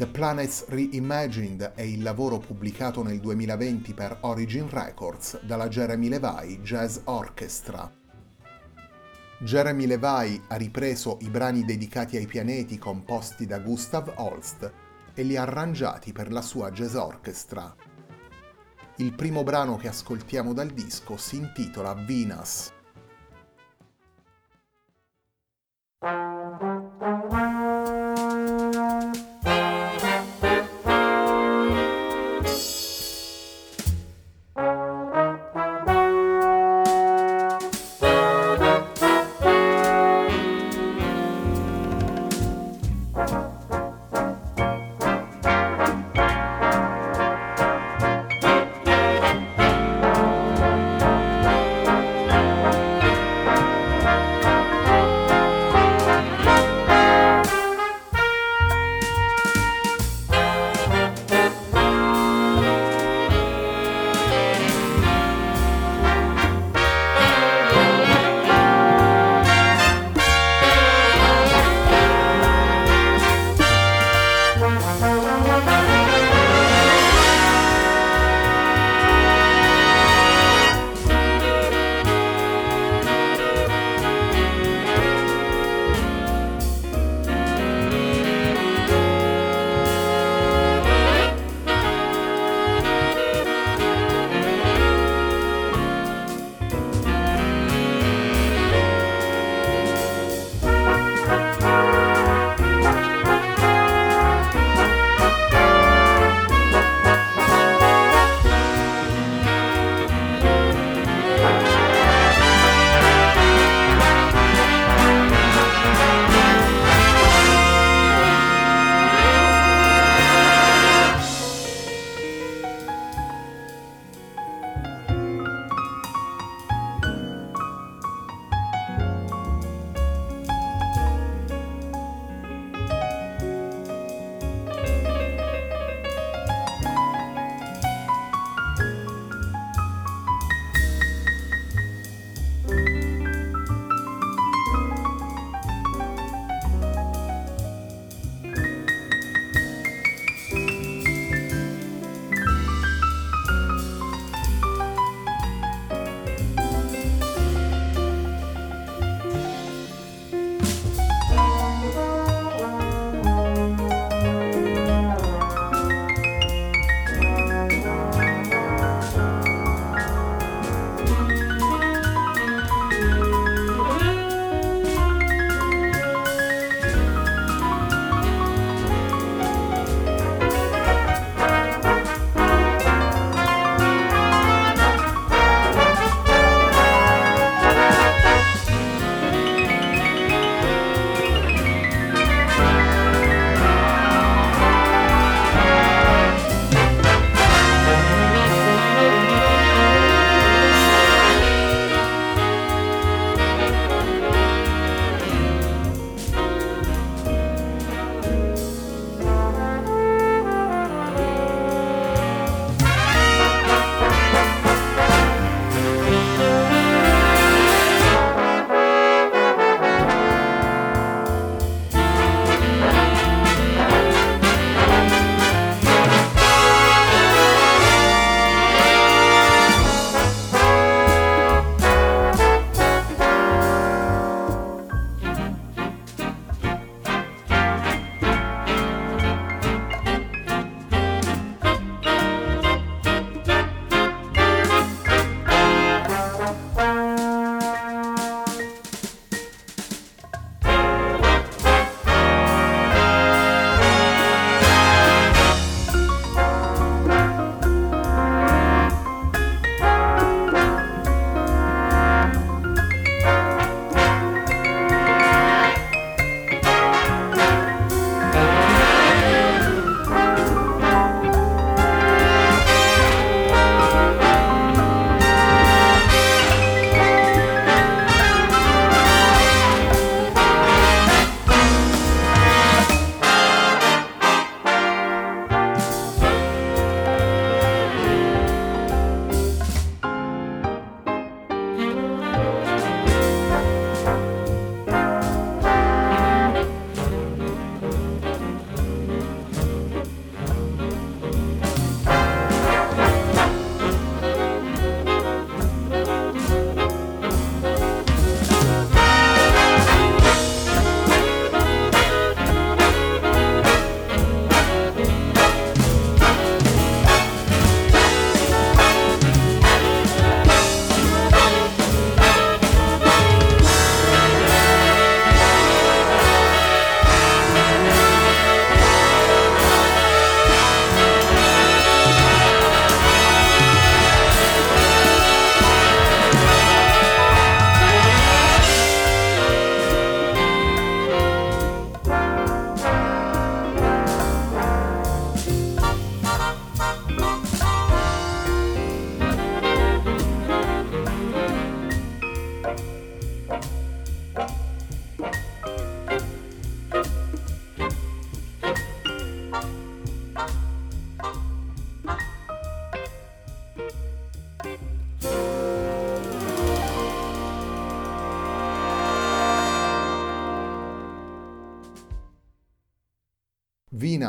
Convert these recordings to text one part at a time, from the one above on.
The Planets Reimagined è il lavoro pubblicato nel 2020 per Origin Records dalla Jeremy Levi Jazz Orchestra. Jeremy Levi ha ripreso i brani dedicati ai pianeti composti da Gustav Holst e li ha arrangiati per la sua Jazz Orchestra. Il primo brano che ascoltiamo dal disco si intitola Venus.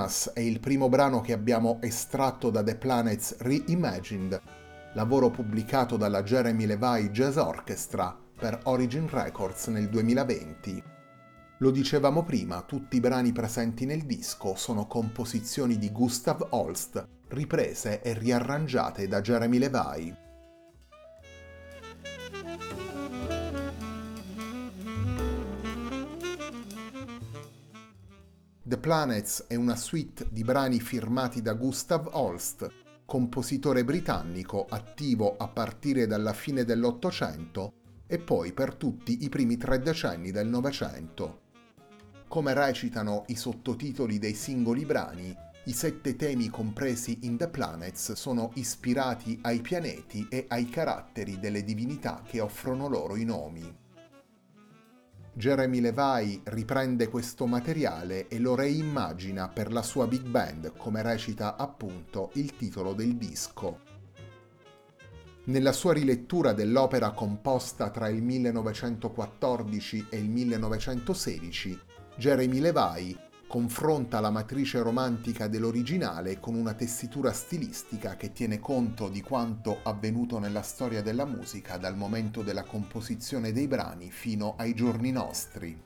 Between Us è il primo brano che abbiamo estratto da The Planets Reimagined, lavoro pubblicato dalla Jeremy Levi Jazz Orchestra per Origin Records nel 2020. Lo dicevamo prima, tutti i brani presenti nel disco sono composizioni di Gustav Holst, riprese e riarrangiate da Jeremy Levi. The Planets è una suite di brani firmati da Gustav Holst, compositore britannico attivo a partire dalla fine dell'Ottocento e poi per tutti i primi tre decenni del Novecento. Come recitano i sottotitoli dei singoli brani, i sette temi compresi in The Planets sono ispirati ai pianeti e ai caratteri delle divinità che offrono loro i nomi. Jeremy Levi riprende questo materiale e lo reimmagina per la sua big band, come recita appunto il titolo del disco. Nella sua rilettura dell'opera composta tra il 1914 e il 1916, Jeremy Levi confronta la matrice romantica dell'originale con una tessitura stilistica che tiene conto di quanto avvenuto nella storia della musica dal momento della composizione dei brani fino ai giorni nostri.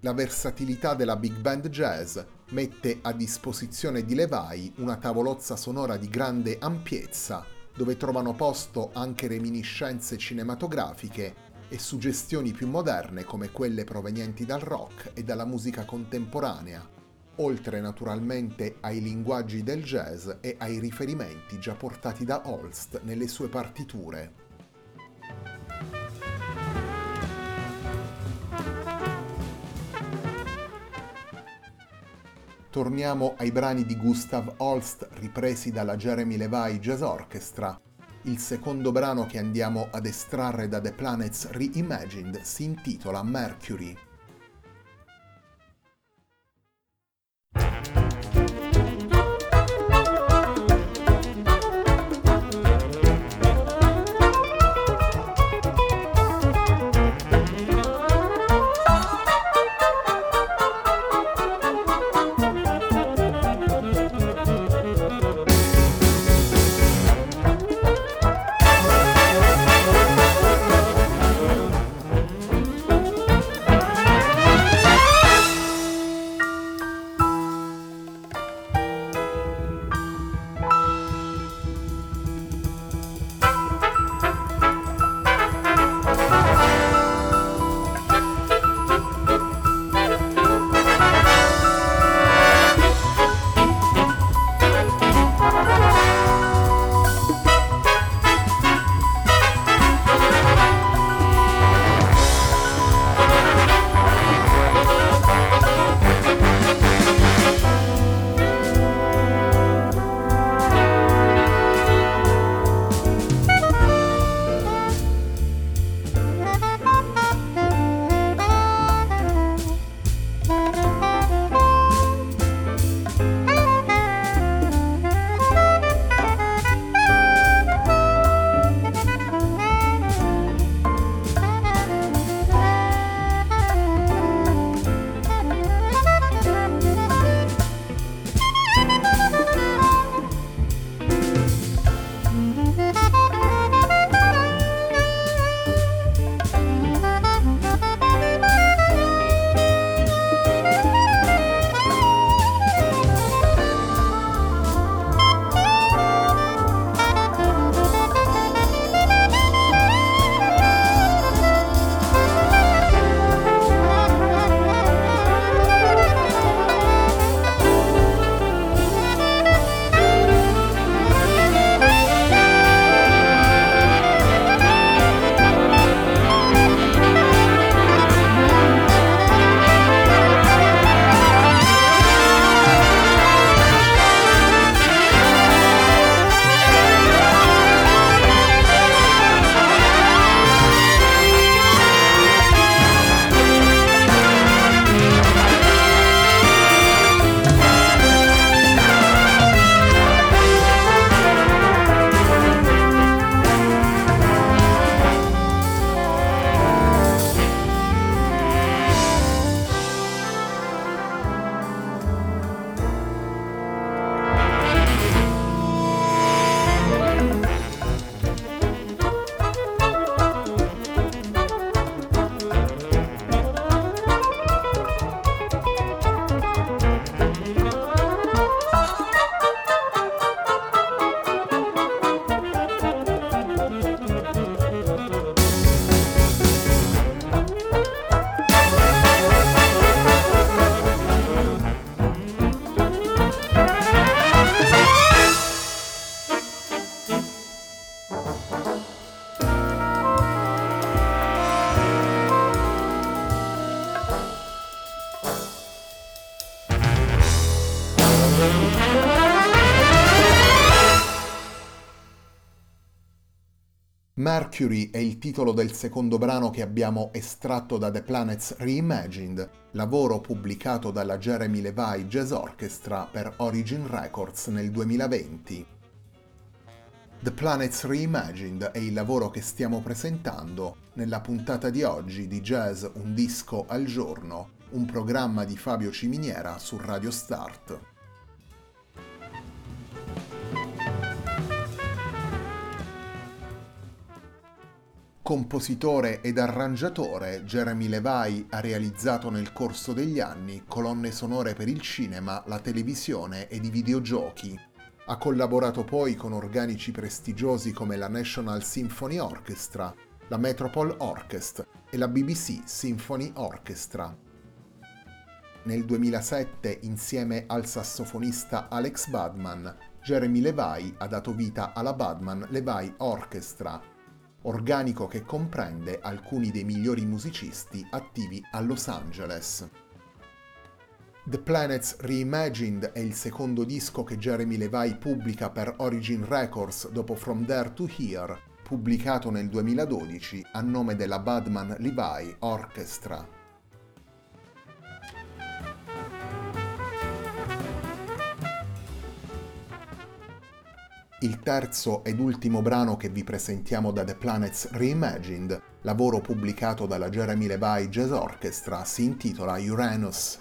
La versatilità della big band jazz mette a disposizione di Levi una tavolozza sonora di grande ampiezza, dove trovano posto anche reminiscenze cinematografiche e suggestioni più moderne come quelle provenienti dal rock e dalla musica contemporanea, oltre naturalmente ai linguaggi del jazz e ai riferimenti già portati da Holst nelle sue partiture. Torniamo ai brani di Gustav Holst ripresi dalla Jeremy Levi Jazz Orchestra il secondo brano che andiamo ad estrarre da The Planets Reimagined si intitola Mercury. Mercury è il titolo del secondo brano che abbiamo estratto da The Planets Reimagined, lavoro pubblicato dalla Jeremy Levi Jazz Orchestra per Origin Records nel 2020. The Planets Reimagined è il lavoro che stiamo presentando nella puntata di oggi di Jazz Un disco al giorno, un programma di Fabio Ciminiera su Radio Start. Compositore ed arrangiatore, Jeremy Levi ha realizzato nel corso degli anni colonne sonore per il cinema, la televisione ed i videogiochi. Ha collaborato poi con organici prestigiosi come la National Symphony Orchestra, la Metropole Orchestra e la BBC Symphony Orchestra. Nel 2007, insieme al sassofonista Alex Badman, Jeremy Levi ha dato vita alla Badman Levi Orchestra, organico che comprende alcuni dei migliori musicisti attivi a Los Angeles. The Planets Reimagined è il secondo disco che Jeremy Levi pubblica per Origin Records dopo From There to Here, pubblicato nel 2012 a nome della Badman Levi Orchestra. Il terzo ed ultimo brano che vi presentiamo da The Planets Reimagined, lavoro pubblicato dalla Jeremy Levi Jazz Orchestra, si intitola Uranus.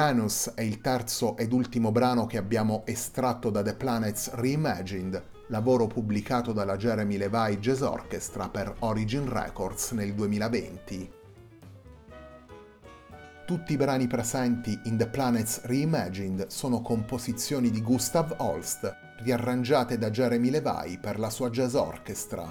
Uranus è il terzo ed ultimo brano che abbiamo estratto da The Planets Reimagined, lavoro pubblicato dalla Jeremy Levi Jazz Orchestra per Origin Records nel 2020. Tutti i brani presenti in The Planets Reimagined sono composizioni di Gustav Holst, riarrangiate da Jeremy Levi per la sua jazz orchestra.